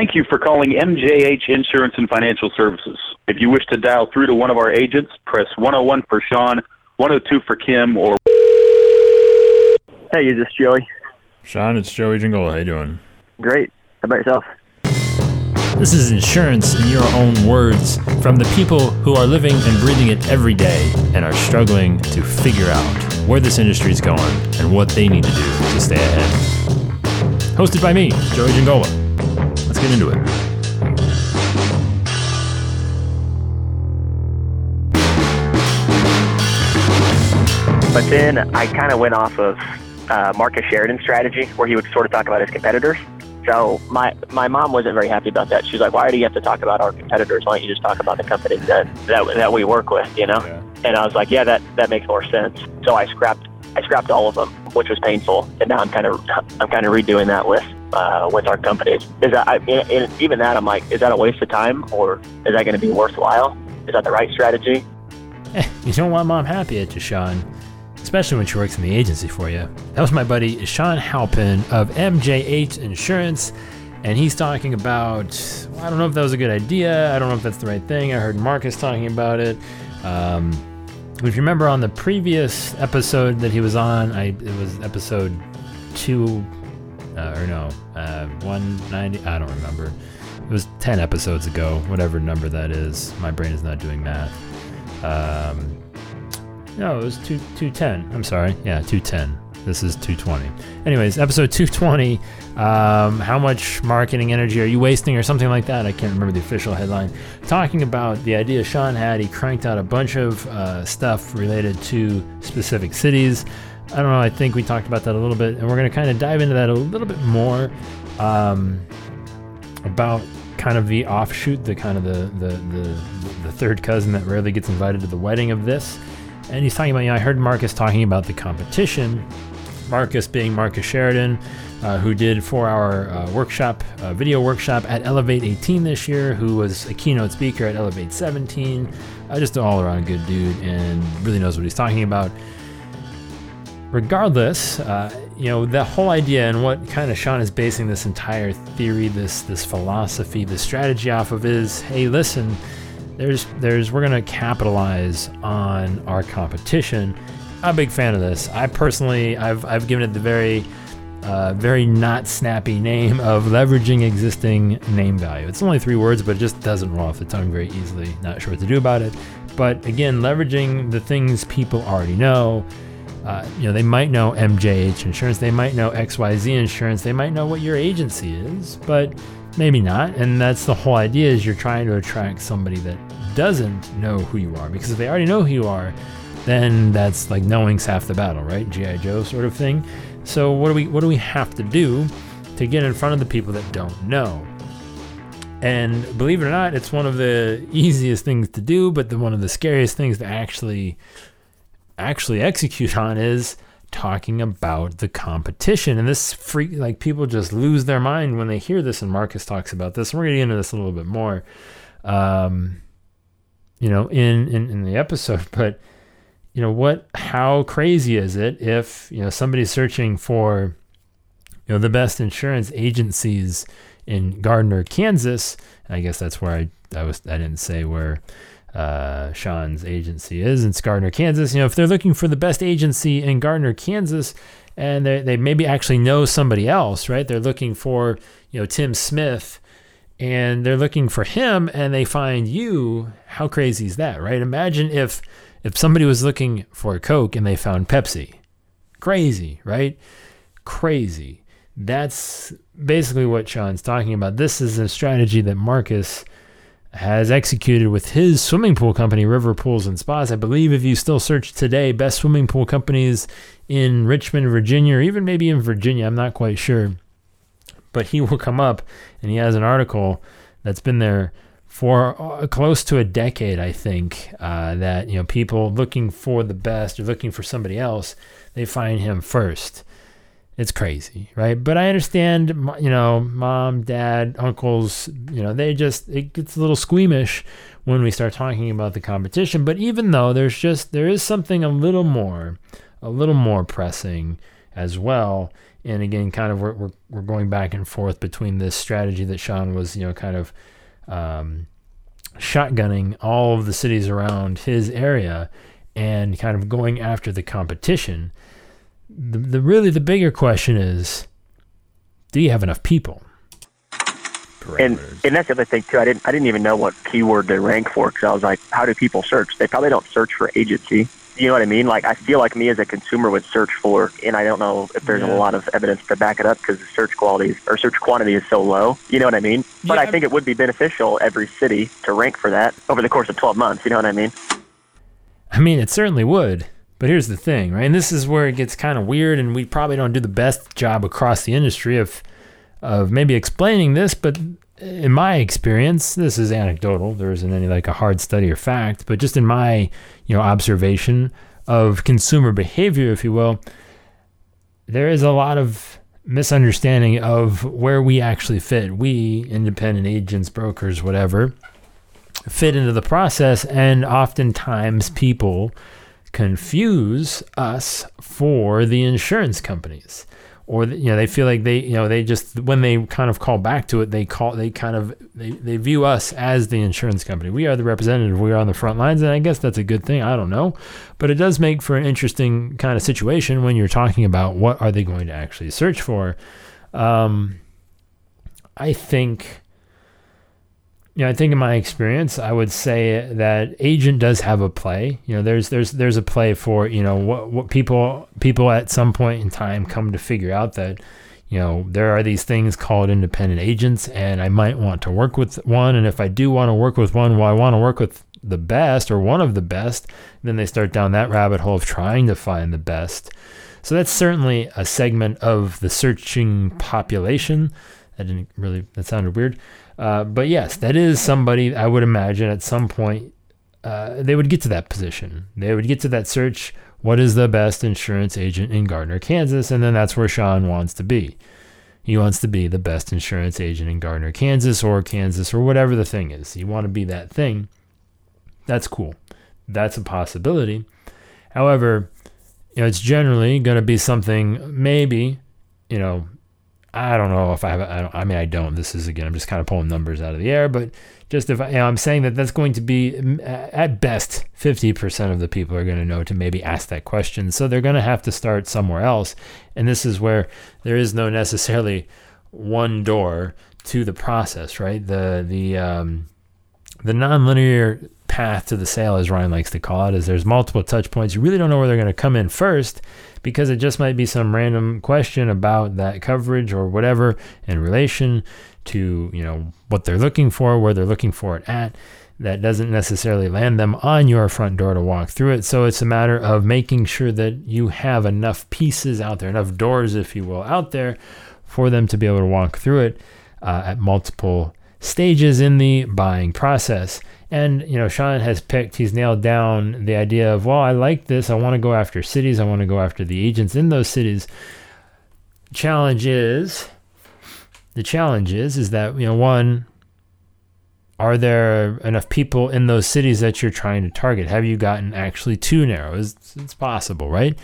Thank you for calling MJH Insurance and Financial Services. If you wish to dial through to one of our agents, press 101 for Sean, 102 for Kim, or. Hey, is this Joey? Sean, it's Joey Jingle. How you doing? Great. How about yourself? This is insurance in your own words from the people who are living and breathing it every day and are struggling to figure out where this industry is going and what they need to do to stay ahead. Hosted by me, Joey Giangola. Get into it. But then I kind of went off of uh, Marcus Sheridan's strategy, where he would sort of talk about his competitors. So my my mom wasn't very happy about that. She's like, "Why do you have to talk about our competitors? Why don't you just talk about the companies that that, that we work with?" You know. Yeah. And I was like, "Yeah, that that makes more sense." So I scrapped I scrapped all of them, which was painful. And now I'm kind of I'm kind of redoing that with uh, with our companies. Is that I, and- even that I'm like, is that a waste of time or is that going to be worthwhile? Is that the right strategy? Eh, you don't want mom happy at you, Sean. Especially when she works in the agency for you. That was my buddy Sean Halpin of MJH Insurance, and he's talking about. Well, I don't know if that was a good idea. I don't know if that's the right thing. I heard Marcus talking about it. Um, if you remember on the previous episode that he was on, I it was episode two, uh, or no, uh, one ninety. I don't remember. It was ten episodes ago, whatever number that is. My brain is not doing math. Um, no, it was two two ten. I'm sorry. Yeah, two ten. This is two twenty. Anyways, episode two twenty. Um, how much marketing energy are you wasting, or something like that? I can't remember the official headline. Talking about the idea Sean had. He cranked out a bunch of uh, stuff related to specific cities. I don't know. I think we talked about that a little bit, and we're going to kind of dive into that a little bit more um, about kind of the offshoot, the kind of the, the the the third cousin that rarely gets invited to the wedding of this. And he's talking about, you know, I heard Marcus talking about the competition. Marcus being Marcus Sheridan, uh, who did four-hour uh, workshop, uh, video workshop at Elevate 18 this year, who was a keynote speaker at Elevate 17. Uh, just an all-around good dude and really knows what he's talking about regardless, uh, you know, the whole idea and what kind of Sean is basing this entire theory, this this philosophy, this strategy off of is, hey, listen, there's there's we're gonna capitalize on our competition. I'm a big fan of this. I personally, I've I've given it the very uh, very not snappy name of leveraging existing name value. It's only three words, but it just doesn't roll off the tongue very easily. Not sure what to do about it. But again, leveraging the things people already know. Uh, you know, they might know MJH Insurance, they might know XYZ Insurance, they might know what your agency is, but maybe not. And that's the whole idea is you're trying to attract somebody that doesn't know who you are. Because if they already know who you are, then that's like knowing's half the battle, right? G.I. Joe sort of thing. So what do we what do we have to do to get in front of the people that don't know? And believe it or not, it's one of the easiest things to do, but the one of the scariest things to actually actually execute on is talking about the competition. And this freak like people just lose their mind when they hear this and Marcus talks about this. And we're gonna get into this a little bit more. Um, you know, in, in, in the episode, but you know, what how crazy is it if, you know, somebody's searching for you know the best insurance agencies in Gardner, Kansas. I guess that's where I, I was I didn't say where uh, Sean's agency is in Gardner, Kansas. You know, if they're looking for the best agency in Gardner, Kansas, and they they maybe actually know somebody else, right? They're looking for you know Tim Smith, and they're looking for him, and they find you. How crazy is that, right? Imagine if if somebody was looking for a Coke and they found Pepsi. Crazy, right? Crazy. That's basically what Sean's talking about. This is a strategy that Marcus has executed with his swimming pool company, River Pools and Spas. I believe if you still search today, best swimming pool companies in Richmond, Virginia, or even maybe in Virginia, I'm not quite sure. But he will come up and he has an article that's been there for uh, close to a decade, I think, uh, that, you know, people looking for the best or looking for somebody else, they find him first it's crazy, right? But I understand, you know, mom, dad, uncles, you know, they just, it gets a little squeamish when we start talking about the competition. But even though there's just, there is something a little more, a little more pressing as well. And again, kind of we're, we're, we're going back and forth between this strategy that Sean was, you know, kind of um, shotgunning all of the cities around his area and kind of going after the competition. The, the really the bigger question is, do you have enough people? And and that's the other thing too. I didn't I didn't even know what keyword to rank for because I was like, how do people search? They probably don't search for agency. You know what I mean? Like I feel like me as a consumer would search for, and I don't know if there's Yeah. a lot of evidence to back it up because the search quality or search quantity is so low. You know what I mean? But Yeah, I think it would be beneficial every city to rank for that over the course of 12 months. You know what I mean? I mean, it certainly would. But here's the thing, right? And this is where it gets kind of weird, and we probably don't do the best job across the industry of of maybe explaining this. But in my experience, this is anecdotal. There isn't any like a hard study or fact, but just in my you know observation of consumer behavior, if you will, there is a lot of misunderstanding of where we actually fit. We independent agents, brokers, whatever fit into the process and oftentimes people confuse us for the insurance companies. Or you know they feel like they you know they just when they kind of call back to it they call they kind of they, they view us as the insurance company. We are the representative. We are on the front lines. And i guess that's a good thing. I don't know. But it does make for an interesting kind of situation when you're talking about what are they going to actually search for. Um, i think you know, I think in my experience, I would say that agent does have a play. You know, there's there's there's a play for you know what what people people at some point in time come to figure out that you know there are these things called independent agents, and I might want to work with one. And if I do want to work with one, well, I want to work with the best or one of the best. Then they start down that rabbit hole of trying to find the best. So that's certainly a segment of the searching population. That didn't really that sounded weird. Uh, but yes, that is somebody I would imagine at some point uh, they would get to that position. They would get to that search. What is the best insurance agent in Gardner, Kansas? And then that's where Sean wants to be. He wants to be the best insurance agent in Gardner, Kansas, or Kansas, or whatever the thing is. You want to be that thing. That's cool. That's a possibility. However, you know, it's generally going to be something maybe, you know, I don't know if I have. I, don't, I mean, I don't. This is again. I'm just kind of pulling numbers out of the air, but just if I, you know, I'm saying that that's going to be at best 50% of the people are going to know to maybe ask that question. So they're going to have to start somewhere else, and this is where there is no necessarily one door to the process, right? The the um, the nonlinear path to the sale, as Ryan likes to call it, is there's multiple touch points. You really don't know where they're going to come in first because it just might be some random question about that coverage or whatever in relation to you know what they're looking for, where they're looking for it at. That doesn't necessarily land them on your front door to walk through it. So it's a matter of making sure that you have enough pieces out there, enough doors, if you will, out there for them to be able to walk through it uh, at multiple stages in the buying process. And, you know, Sean has picked, he's nailed down the idea of, well, I like this. I want to go after cities. I want to go after the agents in those cities. Challenge is, the challenge is, is that, you know, one, are there enough people in those cities that you're trying to target? Have you gotten actually too narrow? It's, it's possible, right?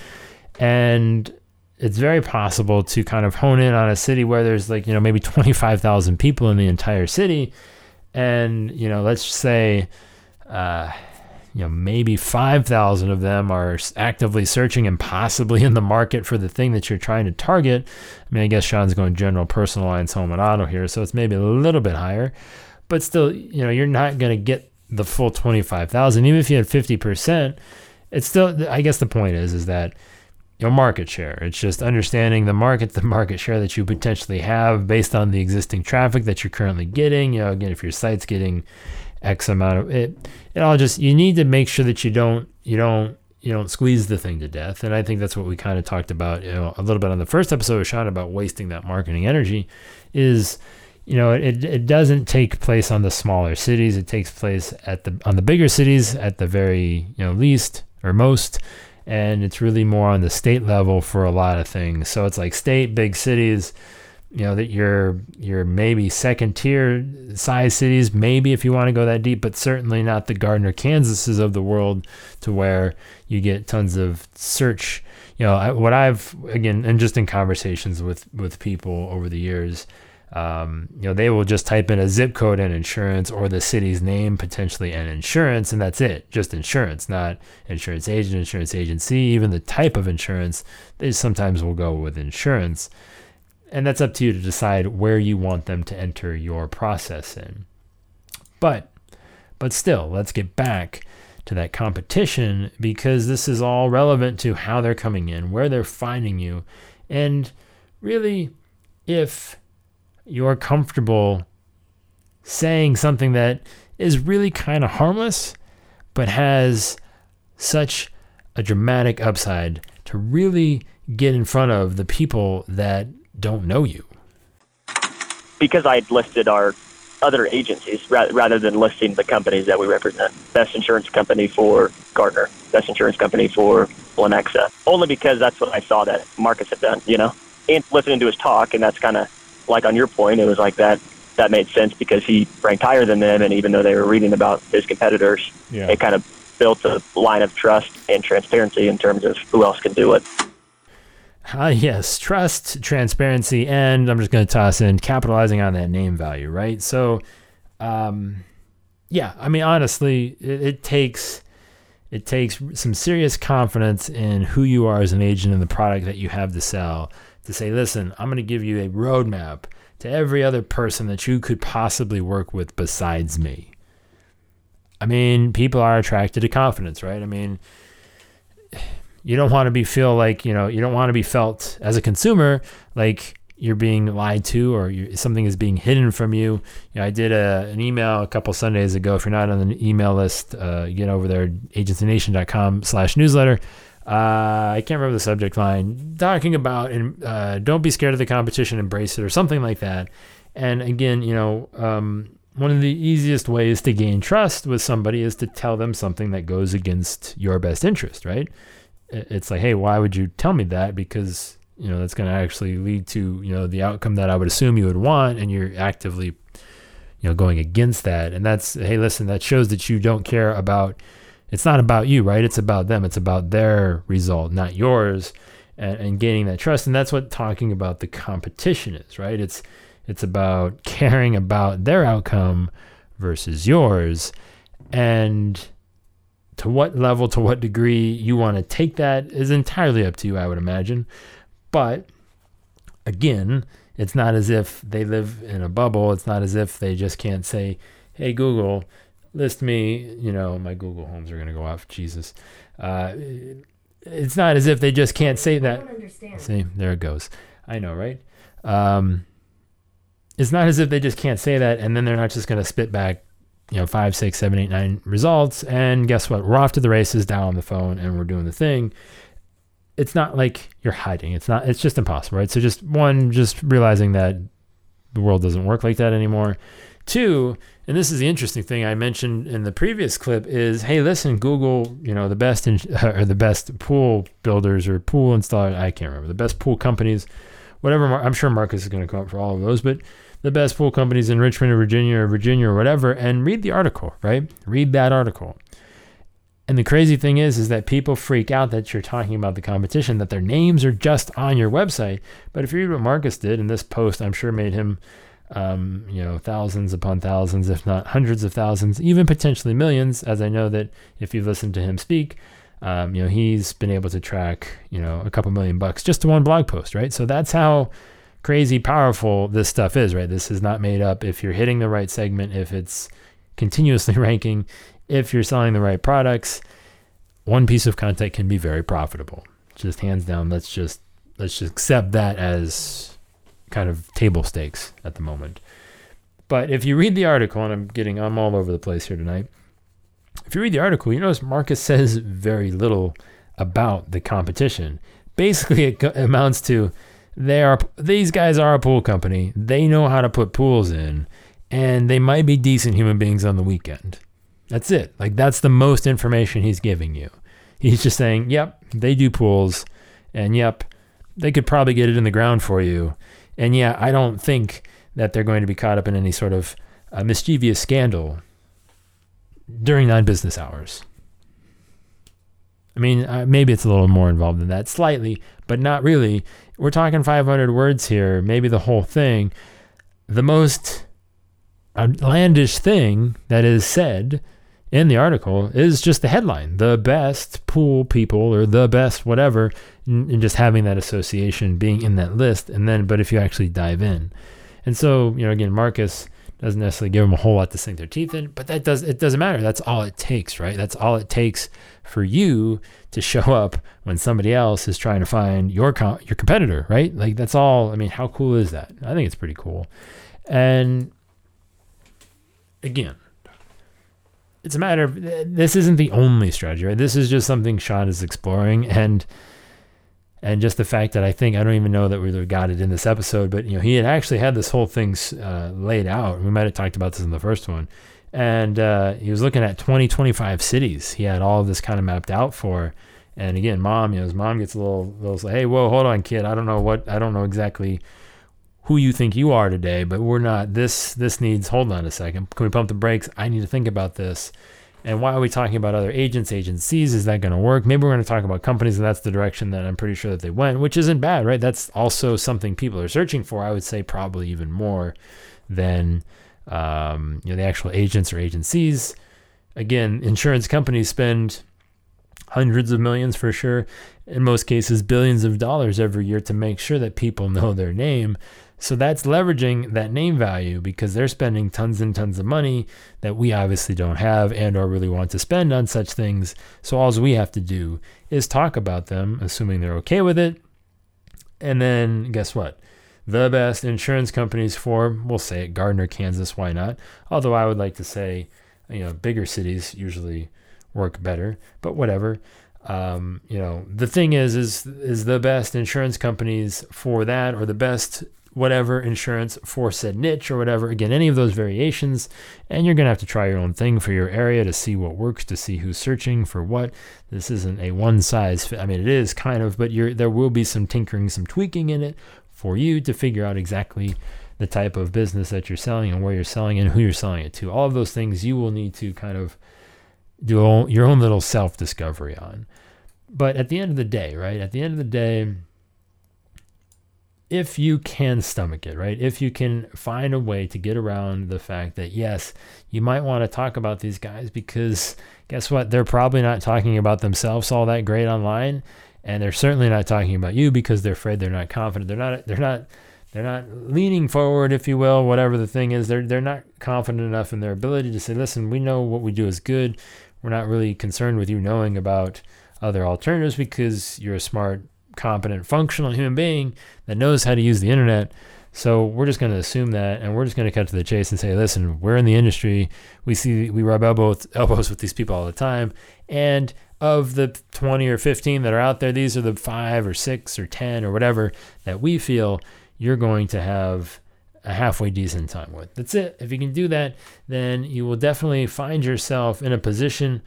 And it's very possible to kind of hone in on a city where there's like, you know, maybe 25,000 people in the entire city. And, you know, let's say, uh, you know, maybe 5,000 of them are actively searching and possibly in the market for the thing that you're trying to target. I mean, I guess Sean's going general personal lines, home and auto here, so it's maybe a little bit higher. But still, you know, you're not going to get the full 25,000. Even if you had 50%, it's still, I guess the point is, is that, your market share. It's just understanding the market, the market share that you potentially have based on the existing traffic that you're currently getting. You know, again, if your site's getting X amount of it, it all just you need to make sure that you don't you don't you don't squeeze the thing to death. And I think that's what we kind of talked about, you know, a little bit on the first episode with Sean about wasting that marketing energy is you know it, it doesn't take place on the smaller cities it takes place at the on the bigger cities at the very you know least or most and it's really more on the state level for a lot of things. So it's like state, big cities, you know, that you're you're maybe second tier size cities, maybe if you want to go that deep, but certainly not the Gardner, Kansases of the world, to where you get tons of search, you know, I, what I've again, and just in conversations with with people over the years, um, you know, they will just type in a zip code and insurance or the city's name potentially and insurance, and that's it. Just insurance, not insurance agent, insurance agency, even the type of insurance. They sometimes will go with insurance. And that's up to you to decide where you want them to enter your process in. But but still, let's get back to that competition because this is all relevant to how they're coming in, where they're finding you, and really if you're comfortable saying something that is really kind of harmless, but has such a dramatic upside to really get in front of the people that don't know you. Because I had listed our other agencies rather than listing the companies that we represent. Best insurance company for Gardner, best insurance company for Lenexa. Only because that's what I saw that Marcus had done, you know? And listening to his talk, and that's kind of like on your point, it was like that that made sense because he ranked higher than them, and even though they were reading about his competitors, yeah. it kind of built a line of trust and transparency in terms of who else can do it. Uh, yes, trust, transparency, and I'm just going to toss in capitalizing on that name value, right? So, um, yeah, I mean, honestly, it, it, takes it takes some serious confidence in who you are as an agent and the product that you have to sell to say, listen, I'm going to give you a roadmap to every other person that you could possibly work with besides me. I mean, people are attracted to confidence, right? I mean, you don't want to be feel like you know you don't want to be felt as a consumer like you're being lied to or something is being hidden from you. you know, I did a, an email a couple Sundays ago. If you're not on the email list, uh, get over there, agencynation.com slash newsletter uh, I can't remember the subject line, talking about and uh, don't be scared of the competition, embrace it, or something like that. And again, you know, um, one of the easiest ways to gain trust with somebody is to tell them something that goes against your best interest, right? It's like, hey, why would you tell me that? Because you know that's going to actually lead to you know the outcome that I would assume you would want, and you're actively you know going against that. And that's hey, listen, that shows that you don't care about it's not about you, right? It's about them. It's about their result, not yours, and, and gaining that trust. And that's what talking about the competition is, right? It's it's about caring about their outcome versus yours, and to what level, to what degree you want to take that is entirely up to you, I would imagine. But again, it's not as if they live in a bubble. It's not as if they just can't say, "Hey Google, list me, you know, my Google Homes are going to go off. Jesus. Uh, it's not as if they just can't say that. See, there it goes. I know, right? Um, it's not as if they just can't say that and then they're not just going to spit back, you know, five, six, seven, eight, nine results. And guess what? We're off to the races, down on the phone, and we're doing the thing. It's not like you're hiding. It's not, it's just impossible, right? So, just one, just realizing that the world doesn't work like that anymore. Two, and this is the interesting thing I mentioned in the previous clip is, hey, listen, Google, you know, the best in, or the best pool builders or pool installers, I can't remember, the best pool companies, whatever. I'm sure Marcus is going to come up for all of those, but the best pool companies in Richmond or Virginia or Virginia or whatever, and read the article, right? Read that article. And the crazy thing is, is that people freak out that you're talking about the competition, that their names are just on your website. But if you read what Marcus did, and this post I'm sure made him um, you know, thousands upon thousands, if not hundreds of thousands, even potentially millions, as I know that if you've listened to him speak, um, you know, he's been able to track, you know, a couple million bucks just to one blog post, right? So that's how crazy powerful this stuff is, right? This is not made up. If you're hitting the right segment, if it's continuously ranking, if you're selling the right products, one piece of content can be very profitable. Just hands down, let's just let's just accept that as kind of table stakes at the moment. But if you read the article, and I'm getting, I'm all over the place here tonight. If you read the article, you notice Marcus says very little about the competition. Basically, it amounts to they are these guys are a pool company. They know how to put pools in, and they might be decent human beings on the weekend. That's it. Like that's the most information he's giving you. He's just saying, "Yep, they do pools, and yep, they could probably get it in the ground for you." And yeah, I don't think that they're going to be caught up in any sort of uh, mischievous scandal during non business hours. I mean, uh, maybe it's a little more involved than that, slightly, but not really. We're talking 500 words here, maybe the whole thing. The most outlandish thing that is said in the article is just the headline the best pool people or the best whatever and just having that association being in that list and then but if you actually dive in. And so you know again marcus doesn't necessarily give them a whole lot to sink their teeth in but that does it doesn't matter. That's all it takes right? That's all it takes for you to show up when somebody else is trying to find your your competitor right? Like that's all i mean how cool is that? I think it's pretty cool. And again it's a matter of this isn't the only strategy, right? This is just something Sean is exploring, and and just the fact that I think I don't even know that we got it in this episode, but you know he had actually had this whole thing uh, laid out. We might have talked about this in the first one, and uh, he was looking at 20, 25 cities. He had all this kind of mapped out for. And again, mom, you know, his mom gets a little, little, hey, whoa, hold on, kid. I don't know what, I don't know exactly who you think you are today, but we're not. This this needs. Hold on a second. Can we pump the brakes? I need to think about this. And why are we talking about other agents, agencies? Is that going to work? Maybe we're going to talk about companies, and that's the direction that I'm pretty sure that they went, which isn't bad, right? That's also something people are searching for. I would say probably even more than um, you know the actual agents or agencies. Again, insurance companies spend hundreds of millions for sure, in most cases billions of dollars every year to make sure that people know their name. So that's leveraging that name value because they're spending tons and tons of money that we obviously don't have and or really want to spend on such things. So all we have to do is talk about them, assuming they're okay with it. And then guess what? The best insurance companies for, we'll say it, Gardner, Kansas, why not? Although I would like to say, you know, bigger cities usually work better, but whatever. Um, you know, the thing is, is is the best insurance companies for that, or the best whatever insurance for said niche or whatever. Again, any of those variations, and you're going to have to try your own thing for your area to see what works, to see who's searching for what. This isn't a one size fit. I mean, it is kind of, but there will be some tinkering, some tweaking in it for you to figure out exactly the type of business that you're selling and where you're selling and who you're selling it to. All of those things you will need to kind of do your own little self discovery on. But at the end of the day, right? At the end of the day, if you can stomach it, right? If you can find a way to get around the fact that, yes, you might want to talk about these guys because guess what? They're probably not talking about themselves all that great online. And they're certainly not talking about you because they're afraid they're not confident. They're not, they're not, they're not leaning forward, if you will, whatever the thing is. They're, they're not confident enough in their ability to say, listen, we know what we do is good. We're not really concerned with you knowing about other alternatives because you're a smart competent, functional human being that knows how to use the internet. So we're just going to assume that, and we're just going to cut to the chase and say, listen, we're in the industry. We see we rub elbows elbows with these people all the time, and of the 20 or 15 that are out there, these are the five or six or 10 or whatever that we feel you're going to have a halfway decent time with. That's it. If you can do that, then you will definitely find yourself in a position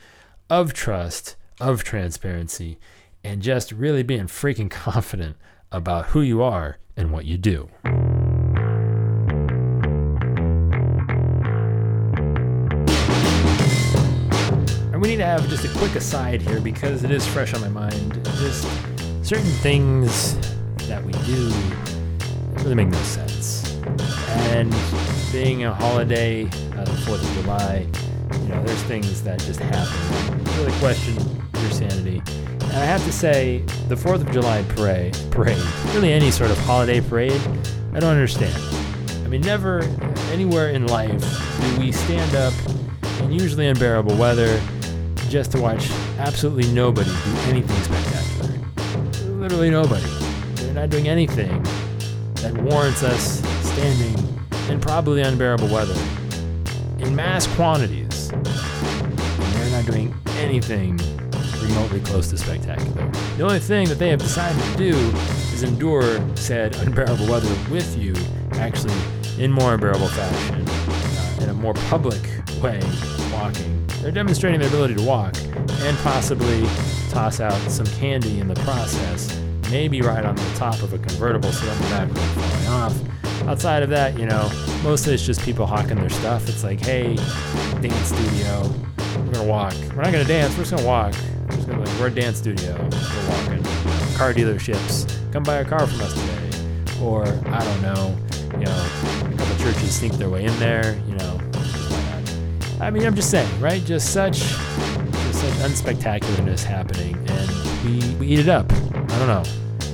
of trust, of transparency, and just really being freaking confident about who you are and what you do. And we need to have just a quick aside here because it is fresh on my mind. Just certain things that we do really make no sense. And being a holiday, uh, the 4th of July, you know, there's things that just happen. Really question your sanity. I have to say, the 4th of July parade, parade, really any sort of holiday parade, I don't understand. I mean, never anywhere in life do we stand up in usually unbearable weather just to watch absolutely nobody do anything spectacular. Literally nobody. They're not doing anything that warrants us standing in probably unbearable weather in mass quantities. They're not doing anything remotely close to spectacular. The only thing that they have decided to do is endure said unbearable weather with you, actually in more unbearable fashion, uh, in a more public way, walking. They're demonstrating their ability to walk and possibly toss out some candy in the process, maybe right on the top of a convertible so that the back won't falling off. Outside of that, you know, mostly it's just people hawking their stuff. It's like, hey, dance studio, we're gonna walk. We're not gonna dance, we're just gonna walk Just be like, we're a dance studio. We're walking. Car dealerships. Come buy a car from us today. Or I don't know. You know, a couple churches sneak their way in there. You know. I mean, I'm just saying, right? Just such, just such unspectacularness happening, and we we eat it up. I don't know.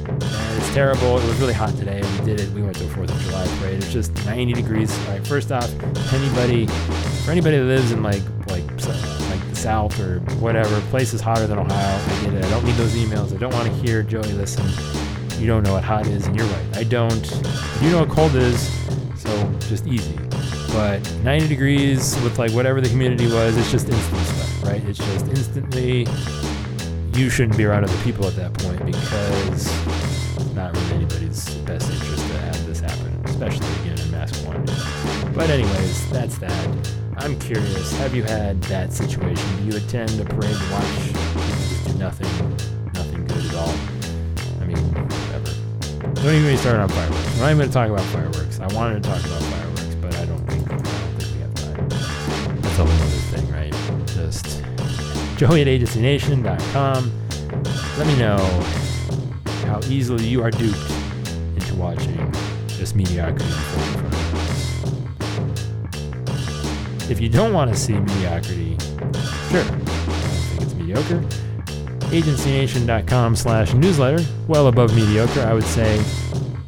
And it's terrible. It was really hot today. We did it. We went to a Fourth of July parade. It's just 90 degrees. All right. First off, anybody, for anybody that lives in like South or whatever, places hotter than Ohio. I get it. I don't need those emails. I don't want to hear Joey. Listen, you don't know what hot is, and you're right. I don't. You know what cold is, so just easy. But 90 degrees with like whatever the humidity was, it's just instant stuff, right? It's just instantly. You shouldn't be around other people at that point because not really anybody's best interest to have this happen, especially again in mask one. But anyways, that's that. I'm curious. Have you had that situation? Do you attend a parade watch do nothing, nothing good at all? I mean, whatever. Don't even started on fireworks. We're not even going to talk about fireworks. I wanted to talk about fireworks, but I don't think I don't think we have time. That's a whole other thing, right? Just Joey at agencynation.com. Let me know how easily you are duped into watching just mediocrity If you don't want to see mediocrity, sure, think it's mediocre. AgencyNation.com slash newsletter, well above mediocre, I would say.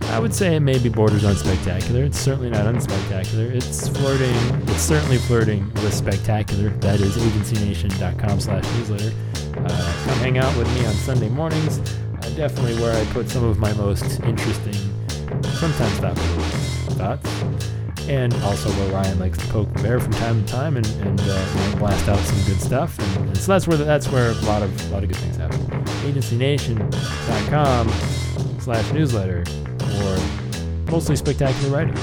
I would say it maybe borders on spectacular. It's certainly not unspectacular. It's flirting. It's certainly flirting with spectacular. That is agencynation.com slash newsletter. Uh, come hang out with me on Sunday mornings. Uh, definitely where I put some of my most interesting, sometimes thoughtful thoughts. And also where Ryan likes to poke the bear from time to time and, and uh, blast out some good stuff. And, and so that's where the, that's where a lot of a lot of good things happen. AgencyNation.com slash newsletter or mostly spectacular writing.